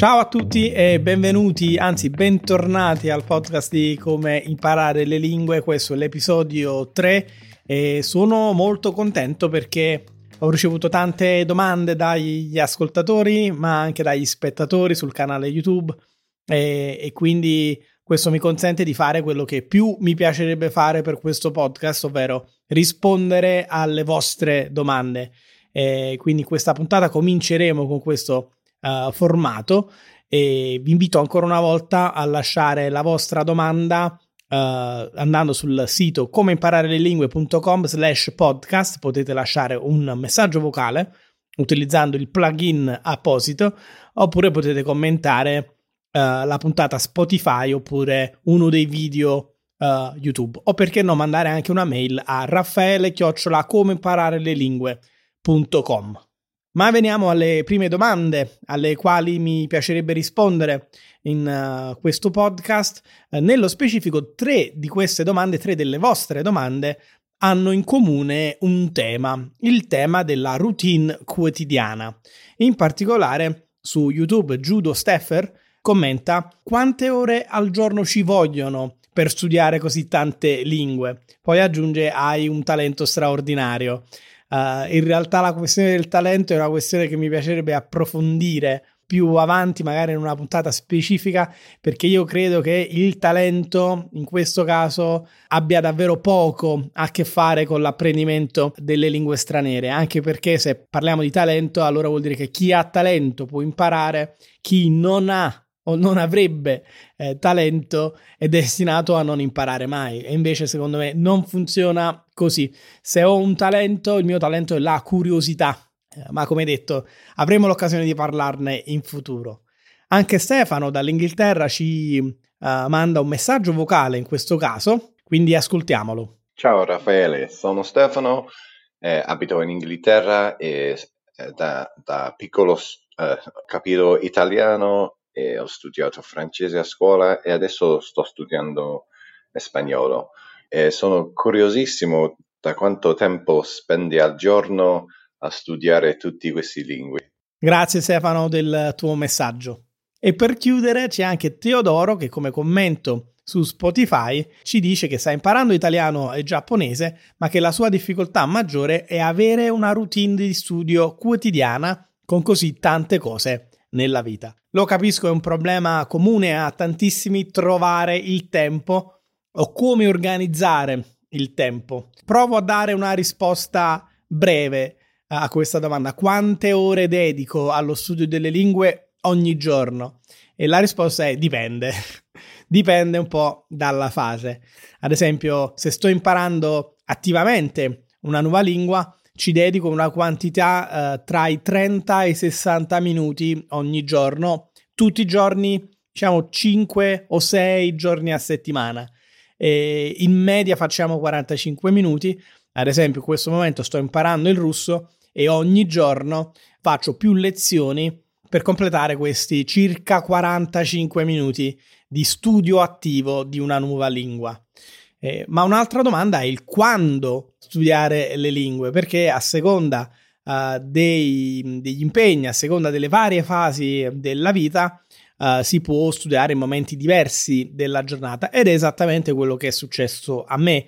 Ciao a tutti e benvenuti, anzi bentornati al podcast di come imparare le lingue. Questo è l'episodio 3 e sono molto contento perché ho ricevuto tante domande dagli ascoltatori, ma anche dagli spettatori sul canale YouTube e, e quindi questo mi consente di fare quello che più mi piacerebbe fare per questo podcast, ovvero rispondere alle vostre domande. E quindi questa puntata cominceremo con questo uh, formato e vi invito ancora una volta a lasciare la vostra domanda uh, andando sul sito comeimpararelelingue.com slash podcast potete lasciare un messaggio vocale utilizzando il plugin apposito oppure potete commentare uh, la puntata Spotify oppure uno dei video Uh, YouTube o perché no mandare anche una mail a raffaele chiocciola come imparare le lingue.com. Ma veniamo alle prime domande alle quali mi piacerebbe rispondere in uh, questo podcast. Uh, nello specifico, tre di queste domande, tre delle vostre domande, hanno in comune un tema, il tema della routine quotidiana. In particolare, su YouTube, Judo Steffer commenta quante ore al giorno ci vogliono per studiare così tante lingue. Poi aggiunge hai un talento straordinario. Uh, in realtà la questione del talento è una questione che mi piacerebbe approfondire più avanti, magari in una puntata specifica, perché io credo che il talento in questo caso abbia davvero poco a che fare con l'apprendimento delle lingue straniere, anche perché se parliamo di talento, allora vuol dire che chi ha talento può imparare, chi non ha o non avrebbe eh, talento è destinato a non imparare mai e invece secondo me non funziona così. Se ho un talento, il mio talento è la curiosità, eh, ma come detto avremo l'occasione di parlarne in futuro. Anche Stefano dall'Inghilterra ci uh, manda un messaggio vocale in questo caso, quindi ascoltiamolo. Ciao Raffaele, sono Stefano, eh, abito in Inghilterra e eh, da, da piccolo eh, capito italiano e ho studiato francese a scuola e adesso sto studiando spagnolo. E sono curiosissimo da quanto tempo spendi al giorno a studiare tutti questi lingue. Grazie Stefano del tuo messaggio. E per chiudere c'è anche Teodoro che come commento su Spotify ci dice che sta imparando italiano e giapponese, ma che la sua difficoltà maggiore è avere una routine di studio quotidiana con così tante cose nella vita. Lo capisco, è un problema comune a tantissimi trovare il tempo o come organizzare il tempo. Provo a dare una risposta breve a questa domanda. Quante ore dedico allo studio delle lingue ogni giorno? E la risposta è dipende. dipende un po' dalla fase. Ad esempio, se sto imparando attivamente una nuova lingua, ci dedico una quantità eh, tra i 30 e i 60 minuti ogni giorno, tutti i giorni, diciamo 5 o 6 giorni a settimana. E in media facciamo 45 minuti. Ad esempio, in questo momento sto imparando il russo e ogni giorno faccio più lezioni per completare questi circa 45 minuti di studio attivo di una nuova lingua. Eh, ma un'altra domanda è il quando studiare le lingue, perché a seconda uh, dei, degli impegni, a seconda delle varie fasi della vita, uh, si può studiare in momenti diversi della giornata ed è esattamente quello che è successo a me.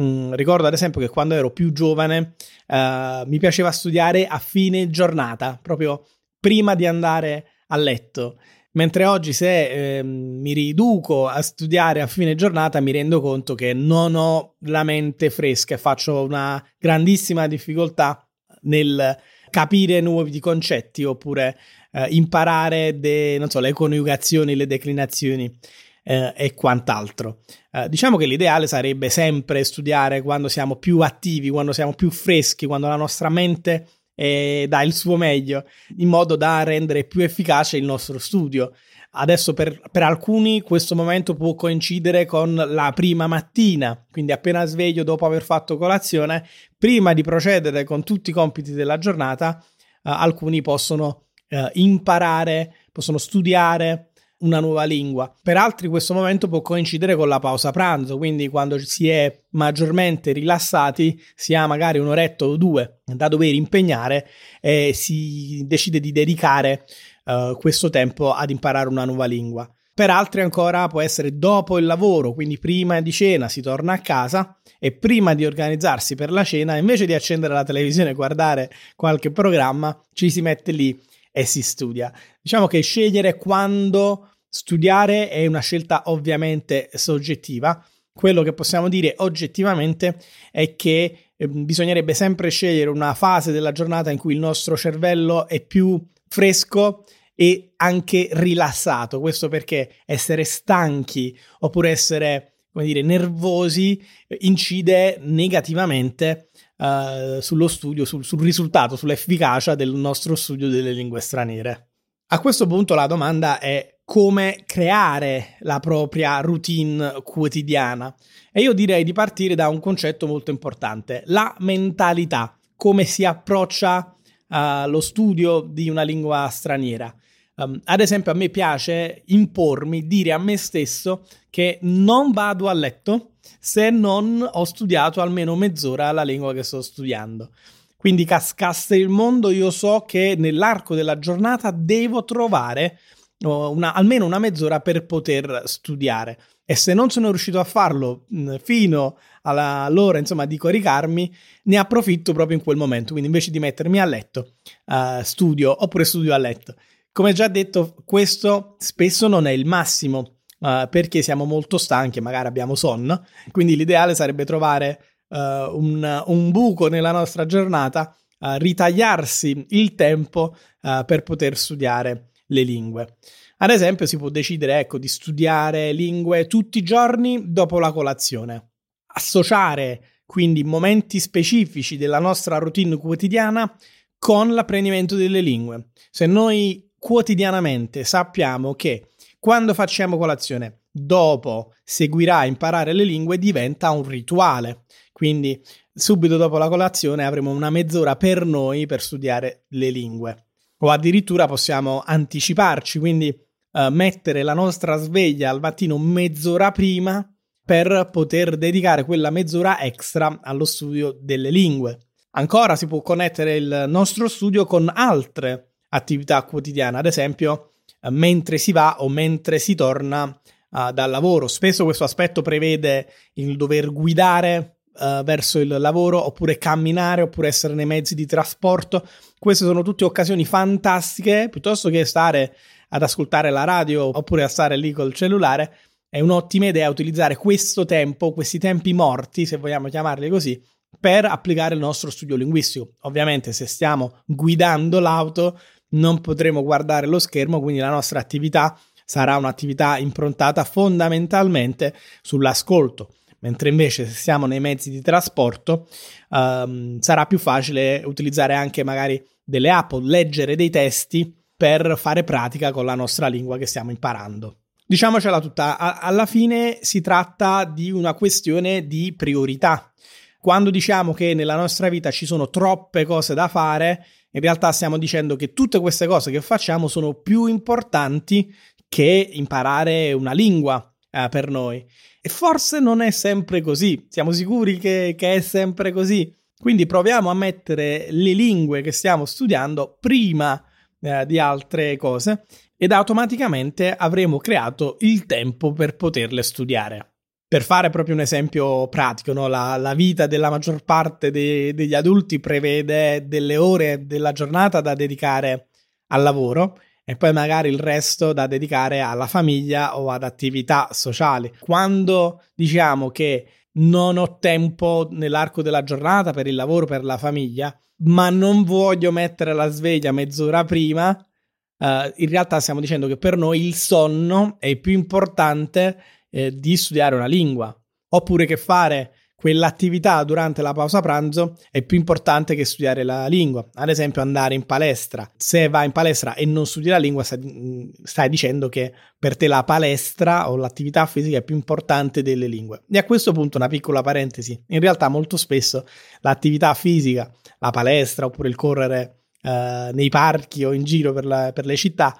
Mm, ricordo ad esempio che quando ero più giovane uh, mi piaceva studiare a fine giornata, proprio prima di andare a letto. Mentre oggi se eh, mi riduco a studiare a fine giornata mi rendo conto che non ho la mente fresca e faccio una grandissima difficoltà nel capire nuovi concetti oppure eh, imparare de, so, le coniugazioni, le declinazioni eh, e quant'altro. Eh, diciamo che l'ideale sarebbe sempre studiare quando siamo più attivi, quando siamo più freschi, quando la nostra mente e dà il suo meglio in modo da rendere più efficace il nostro studio. Adesso per, per, alcuni questo momento può coincidere con la prima mattina, quindi appena sveglio dopo aver fatto colazione, prima di procedere con tutti i compiti della giornata, eh, alcuni possono eh, imparare, possono studiare una nuova lingua. Per altri questo momento può coincidere con la pausa pranzo, quindi quando si è maggiormente rilassati, si ha magari un'oretta o due da dover impegnare e si decide di dedicare uh, questo tempo ad imparare una nuova lingua. Per altri ancora può essere dopo il lavoro, quindi prima di cena si torna a casa e prima di organizzarsi per la cena, invece di accendere la televisione e guardare qualche programma, ci si mette lì e si studia. Diciamo che scegliere quando studiare è una scelta ovviamente soggettiva. Quello che possiamo dire oggettivamente è che eh, bisognerebbe sempre scegliere una fase della giornata in cui il nostro cervello è più fresco e anche rilassato. Questo perché essere stanchi oppure essere, come dire, nervosi incide negativamente uh, sullo studio, sul, sul risultato, sull'efficacia del nostro studio delle lingue straniere. A questo punto la domanda è come creare la propria routine quotidiana. E io direi di partire da un concetto molto importante, la mentalità, come si approccia allo uh, studio di una lingua straniera. Um, ad esempio, a me piace impormi, dire a me stesso che non vado a letto se non ho studiato almeno mezz'ora la lingua che sto studiando. Quindi cascasse il mondo, io so che nell'arco della giornata devo trovare una, almeno una mezz'ora per poter studiare. E se non sono riuscito a farlo fino all'ora insomma di coricarmi, ne approfitto proprio in quel momento. Quindi invece di mettermi a letto, uh, studio oppure studio a letto. Come già detto, questo spesso non è il massimo uh, perché siamo molto stanchi, magari abbiamo sonno, quindi l'ideale sarebbe trovare uh, un, un, buco nella nostra giornata, uh, ritagliarsi il tempo per poter studiare le lingue. Ad esempio, si può decidere ecco, di studiare lingue tutti i giorni dopo la colazione, associare quindi momenti specifici della nostra routine quotidiana con l'apprendimento delle lingue. Se noi quotidianamente sappiamo che quando facciamo colazione, dopo seguirà imparare le lingue, diventa un rituale. Quindi subito dopo la colazione avremo una mezz'ora per noi per studiare le lingue. O addirittura possiamo anticiparci, quindi uh, mettere la nostra sveglia al mattino mezz'ora prima per poter dedicare quella mezz'ora extra allo studio delle lingue. Ancora si può connettere il nostro studio con altre attività quotidiana, ad esempio eh, mentre si va o mentre si torna uh, dal lavoro. Spesso questo aspetto prevede il dover guidare uh, verso il lavoro oppure camminare oppure essere nei mezzi di trasporto. Queste sono tutte occasioni fantastiche, piuttosto che stare ad ascoltare la radio oppure a stare lì col cellulare. È un'ottima idea utilizzare questo tempo, questi tempi morti, se vogliamo chiamarli così, per applicare il nostro studio linguistico. Ovviamente se stiamo guidando l'auto non potremo guardare lo schermo, quindi la nostra attività sarà un'attività improntata fondamentalmente sull'ascolto. Mentre invece se siamo nei mezzi di trasporto um, sarà più facile utilizzare anche magari delle app o leggere dei testi per fare pratica con la nostra lingua che stiamo imparando. Diciamocela tutta, a- alla fine si tratta di una questione di priorità. Quando diciamo che nella nostra vita ci sono troppe cose da fare, in realtà stiamo dicendo che tutte queste cose che facciamo sono più importanti che imparare una lingua eh, per noi. E forse non è sempre così, siamo sicuri che, che è sempre così. Quindi proviamo a mettere le lingue che stiamo studiando prima eh, di altre cose ed automaticamente avremo creato il tempo per poterle studiare. Per fare proprio un esempio pratico, no? la, la, vita della maggior parte de, degli adulti prevede delle ore della giornata da dedicare al lavoro e poi magari il resto da dedicare alla famiglia o ad attività sociali. Quando diciamo che non ho tempo nell'arco della giornata per il lavoro, per la famiglia, ma non voglio mettere la sveglia mezz'ora prima, uh, in realtà stiamo dicendo che per noi il sonno è più importante eh, di studiare una lingua, oppure che fare quell'attività durante la pausa pranzo è più importante che studiare la lingua. Ad esempio, andare in palestra. Se vai in palestra e non studi la lingua, stai, mm, stai dicendo che per te la palestra o l'attività fisica è più importante delle lingue. E a questo punto, una piccola parentesi: in realtà, molto spesso l'attività fisica, la palestra oppure il correre eh, nei parchi o in giro per, la, per le città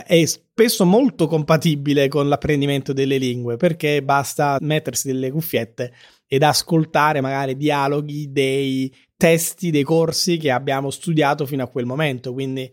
è spesso molto compatibile con l'apprendimento delle lingue perché basta mettersi delle cuffiette ed ascoltare magari dialoghi dei testi dei corsi che abbiamo studiato fino a quel momento. Quindi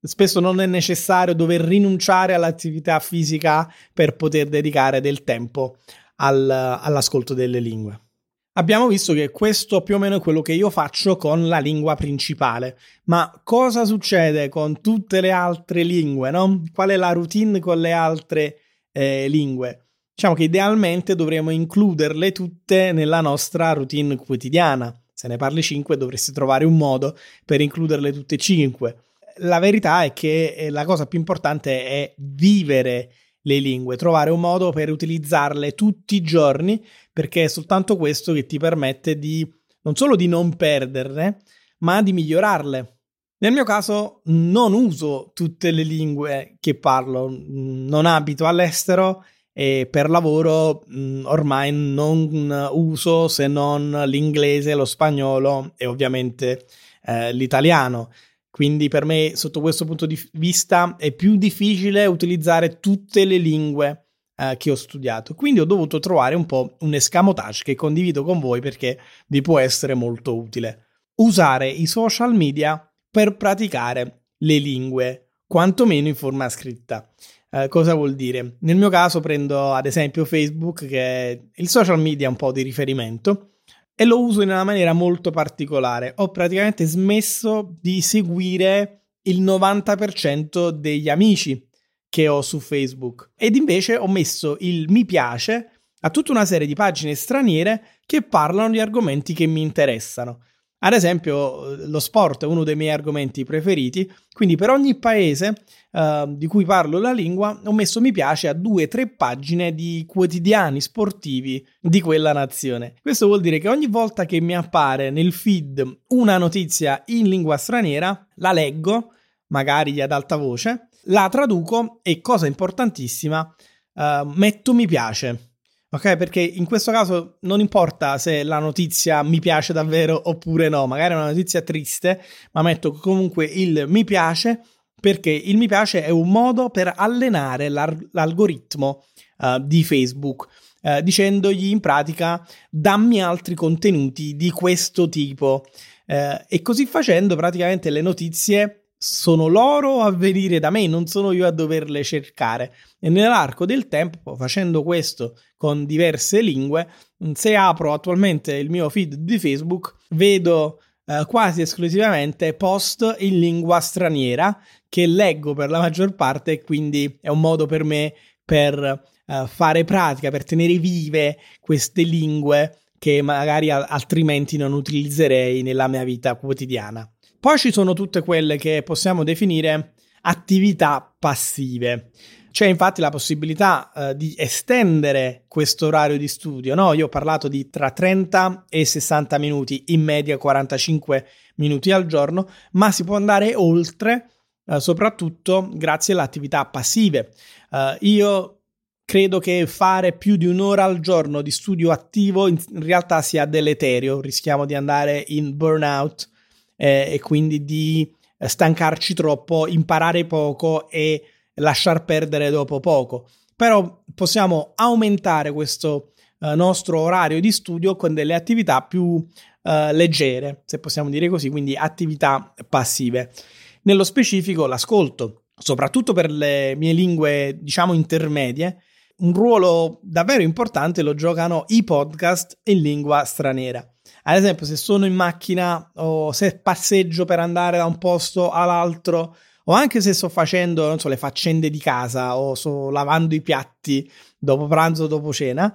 spesso non è necessario dover rinunciare all'attività fisica per poter dedicare del tempo al, all'ascolto delle lingue. Abbiamo visto che questo più o meno è quello che io faccio con la lingua principale, ma cosa succede con tutte le altre lingue? No? Qual è la routine con le altre eh, lingue? Diciamo che idealmente dovremmo includerle tutte nella nostra routine quotidiana. Se ne parli 5 dovresti trovare un modo per includerle tutte e 5. La verità è che eh, la cosa più importante è vivere le lingue, trovare un modo per utilizzarle tutti i giorni, perché è soltanto questo che ti permette di non solo di non perderle, ma di migliorarle. Nel mio caso non uso tutte le lingue che parlo, non abito all'estero e per lavoro ormai non uso se non l'inglese, lo spagnolo e ovviamente eh, l'italiano. Quindi per me, sotto questo punto di vista, è più difficile utilizzare tutte le lingue eh, che ho studiato. Quindi ho dovuto trovare un po' un escamotage che condivido con voi perché vi può essere molto utile. Usare i social media per praticare le lingue, quantomeno in forma scritta. Eh, cosa vuol dire? Nel mio caso prendo ad esempio Facebook, che è il social media un po' di riferimento, e lo uso in una maniera molto particolare. Ho praticamente smesso di seguire il 90% degli amici che ho su Facebook ed invece ho messo il mi piace a tutta una serie di pagine straniere che parlano di argomenti che mi interessano. Ad esempio, lo sport è uno dei miei argomenti preferiti, quindi per ogni paese uh, di cui parlo la lingua ho messo mi piace a due o tre pagine di quotidiani sportivi di quella nazione. Questo vuol dire che ogni volta che mi appare nel feed una notizia in lingua straniera, la leggo, magari ad alta voce, la traduco e, cosa importantissima, uh, metto mi piace Ok, perché in questo caso non importa se la notizia mi piace davvero oppure no, magari è una notizia triste, ma metto comunque il mi piace perché il mi piace è un modo per allenare l'algoritmo uh, di Facebook, uh, dicendogli in pratica dammi altri contenuti di questo tipo. Uh, e così facendo praticamente le notizie sono loro a venire da me, non sono io a doverle cercare. E nell'arco del tempo, facendo questo con diverse lingue, se apro attualmente il mio feed di Facebook, vedo eh, quasi esclusivamente post in lingua straniera che leggo per la maggior parte e quindi è un modo per me per eh, fare pratica, per tenere vive queste lingue che magari altrimenti non utilizzerei nella mia vita quotidiana. Poi ci sono tutte quelle che possiamo definire attività passive. C'è infatti la possibilità eh, di estendere questo orario di studio. No? Io ho parlato di tra 30 e 60 minuti, in media 45 minuti al giorno, ma si può andare oltre, eh, soprattutto grazie alle attività passive. Eh, io credo che fare più di un'ora al giorno di studio attivo in realtà sia deleterio, rischiamo di andare in burnout eh, e quindi di stancarci troppo, imparare poco e lasciar perdere dopo poco. Però possiamo aumentare questo eh, nostro orario di studio con delle attività più eh, leggere, se possiamo dire così, quindi attività passive. Nello specifico l'ascolto, soprattutto per le mie lingue, diciamo, intermedie, un ruolo davvero importante lo giocano i podcast in lingua straniera. Ad esempio, se sono in macchina o se passeggio per andare da un posto all'altro, o anche se sto facendo, non so, le faccende di casa o sto lavando i piatti dopo pranzo o dopo cena,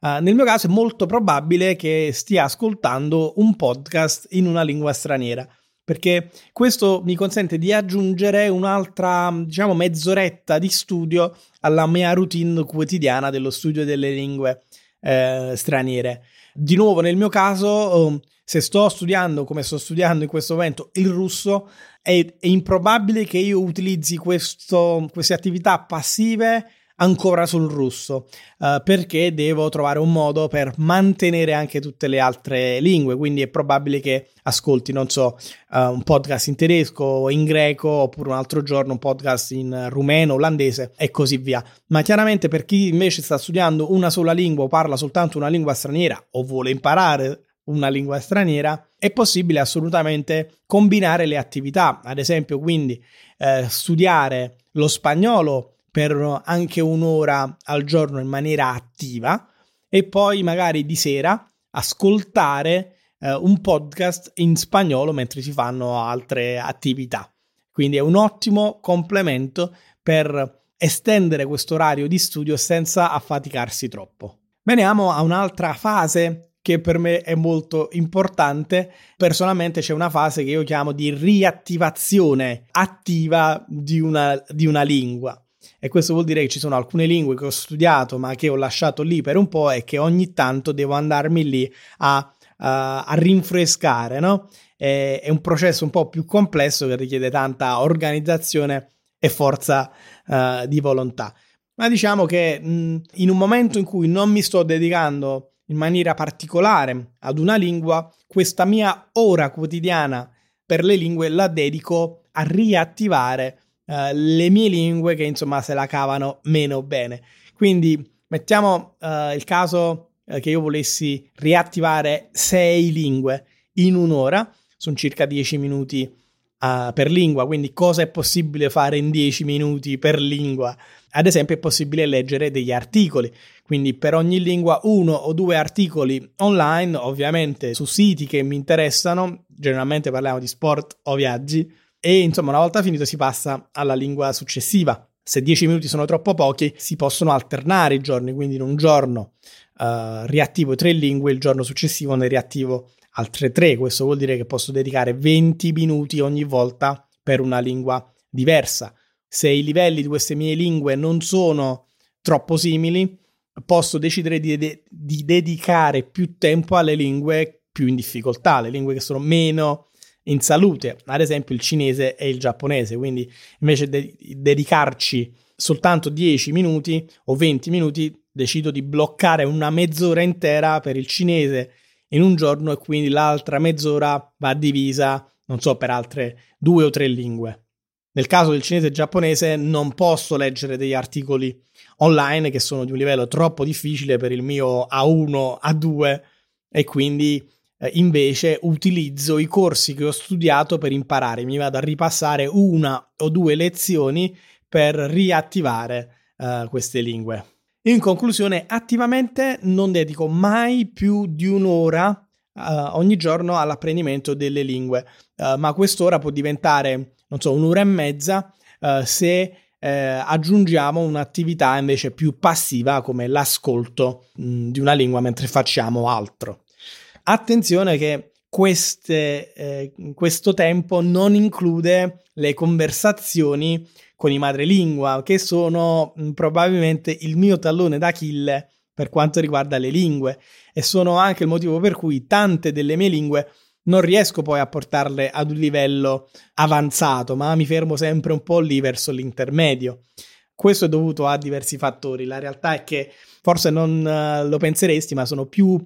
uh, nel mio caso è molto probabile che stia ascoltando un podcast in una lingua straniera perché questo mi consente di aggiungere un'altra, diciamo, mezz'oretta di studio alla mia routine quotidiana dello studio delle lingue eh, straniere. Di nuovo, nel mio caso, um, se sto studiando come sto studiando in questo momento il russo, è, è improbabile che io utilizzi questo, queste attività passive ancora sul russo uh, perché devo trovare un modo per mantenere anche tutte le altre lingue. Quindi è probabile che ascolti non so uh, un podcast in tedesco o in greco oppure un altro giorno un podcast in rumeno olandese e così via. Ma chiaramente per chi invece sta studiando una sola lingua o parla soltanto una lingua straniera o vuole imparare una lingua straniera, è possibile assolutamente combinare le attività, ad esempio quindi eh, studiare lo spagnolo per anche un'ora al giorno in maniera attiva e poi magari di sera ascoltare eh, un podcast in spagnolo mentre si fanno altre attività. Quindi è un ottimo complemento per estendere questo orario di studio senza affaticarsi troppo. Veniamo a un'altra fase che per me è molto importante. Personalmente c'è una fase che io chiamo di riattivazione attiva di una, di una lingua. E questo vuol dire che ci sono alcune lingue che ho studiato ma che ho lasciato lì per un po' e che ogni tanto devo andarmi lì a, a, a rinfrescare, no? È, è, un processo un po' più complesso che richiede tanta organizzazione e forza uh, di volontà. Ma diciamo che mh, in un momento in cui non mi sto dedicando in maniera particolare ad una lingua, questa mia ora quotidiana per le lingue la dedico a riattivare uh, le mie lingue che insomma se la cavano meno bene. Quindi mettiamo uh, il caso uh, che io volessi riattivare sei lingue in un'ora, sono circa 10 minuti per lingua, quindi cosa è possibile fare in 10 minuti per lingua? Ad esempio è possibile leggere degli articoli, quindi per ogni lingua uno o due articoli online, ovviamente su siti che mi interessano, generalmente parliamo di sport o viaggi, e insomma una volta finito si passa alla lingua successiva. Se 10 minuti sono troppo pochi, si possono alternare i giorni, quindi in un giorno uh, riattivo tre lingue, il giorno successivo ne riattivo altre tre. Questo vuol dire che posso dedicare 20 minuti ogni volta per una lingua diversa. Se i livelli di queste mie lingue non sono troppo simili, posso decidere di, de- di dedicare più tempo alle lingue più in difficoltà, le lingue che sono meno in salute, ad esempio il cinese e il giapponese. Quindi invece di dedicarci soltanto 10 minuti o 20 minuti, decido di bloccare una mezz'ora intera per il cinese in un giorno e quindi l'altra mezz'ora va divisa, non so, per altre due o tre lingue. Nel caso del cinese e giapponese non posso leggere degli articoli online che sono di un livello troppo difficile per il mio A1, A2 e quindi eh, invece utilizzo i corsi che ho studiato per imparare, mi vado a ripassare una o due lezioni per riattivare eh, queste lingue. In conclusione, attivamente non dedico mai più di un'ora uh, ogni giorno all'apprendimento delle lingue, uh, ma quest'ora può diventare, non so, un'ora e mezza uh, se aggiungiamo un'attività invece più passiva come l'ascolto mh, mm, di una lingua mentre facciamo altro. Attenzione che queste, eh, questo tempo non include le conversazioni con i madrelingua, che sono mh, mm, probabilmente il mio tallone d'Achille per quanto riguarda le lingue e sono anche il motivo per cui tante delle mie lingue non riesco poi a portarle ad un livello avanzato, ma mi fermo sempre un po' lì verso l'intermedio. Questo è dovuto a diversi fattori. La realtà è che forse non uh, lo penseresti, ma sono più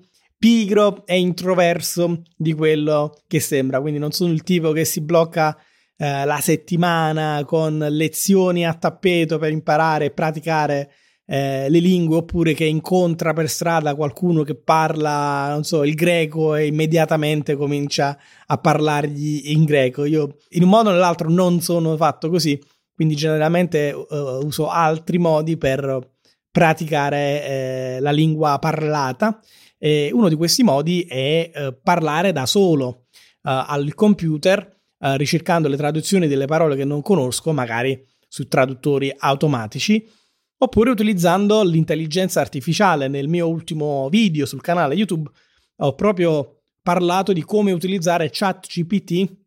pigro e introverso di quello che sembra. Quindi non sono il tipo che si blocca eh, la settimana con lezioni a tappeto per imparare e praticare eh, le lingue oppure che incontra per strada qualcuno che parla, non so, il greco e immediatamente comincia a parlargli in greco. Io in un modo o nell'altro non sono fatto così, quindi generalmente uh, uso altri modi per praticare eh, la lingua parlata. E uno di questi modi è uh, parlare da solo uh, al computer eh, ricercando le traduzioni delle parole che non conosco, magari su traduttori automatici, oppure utilizzando l'intelligenza artificiale. Nel mio ultimo video sul canale YouTube ho proprio parlato di come utilizzare ChatGPT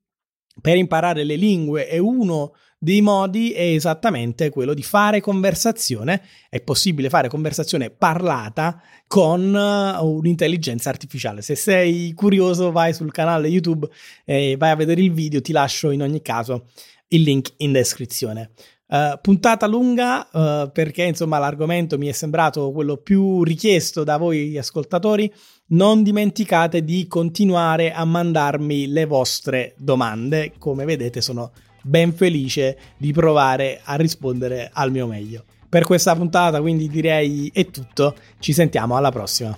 per imparare le lingue e uno dei modi è esattamente quello di fare conversazione. È possibile fare conversazione parlata con uh, un'intelligenza artificiale. Se sei curioso, vai sul canale YouTube e vai a vedere il video. Ti lascio in ogni caso il link in descrizione. Uh, puntata lunga uh, perché insomma l'argomento mi è sembrato quello più richiesto da voi ascoltatori. Non dimenticate di continuare a mandarmi le vostre domande. Come vedete sono ben felice di provare a rispondere al mio meglio. Per questa puntata quindi direi è tutto, ci sentiamo alla prossima.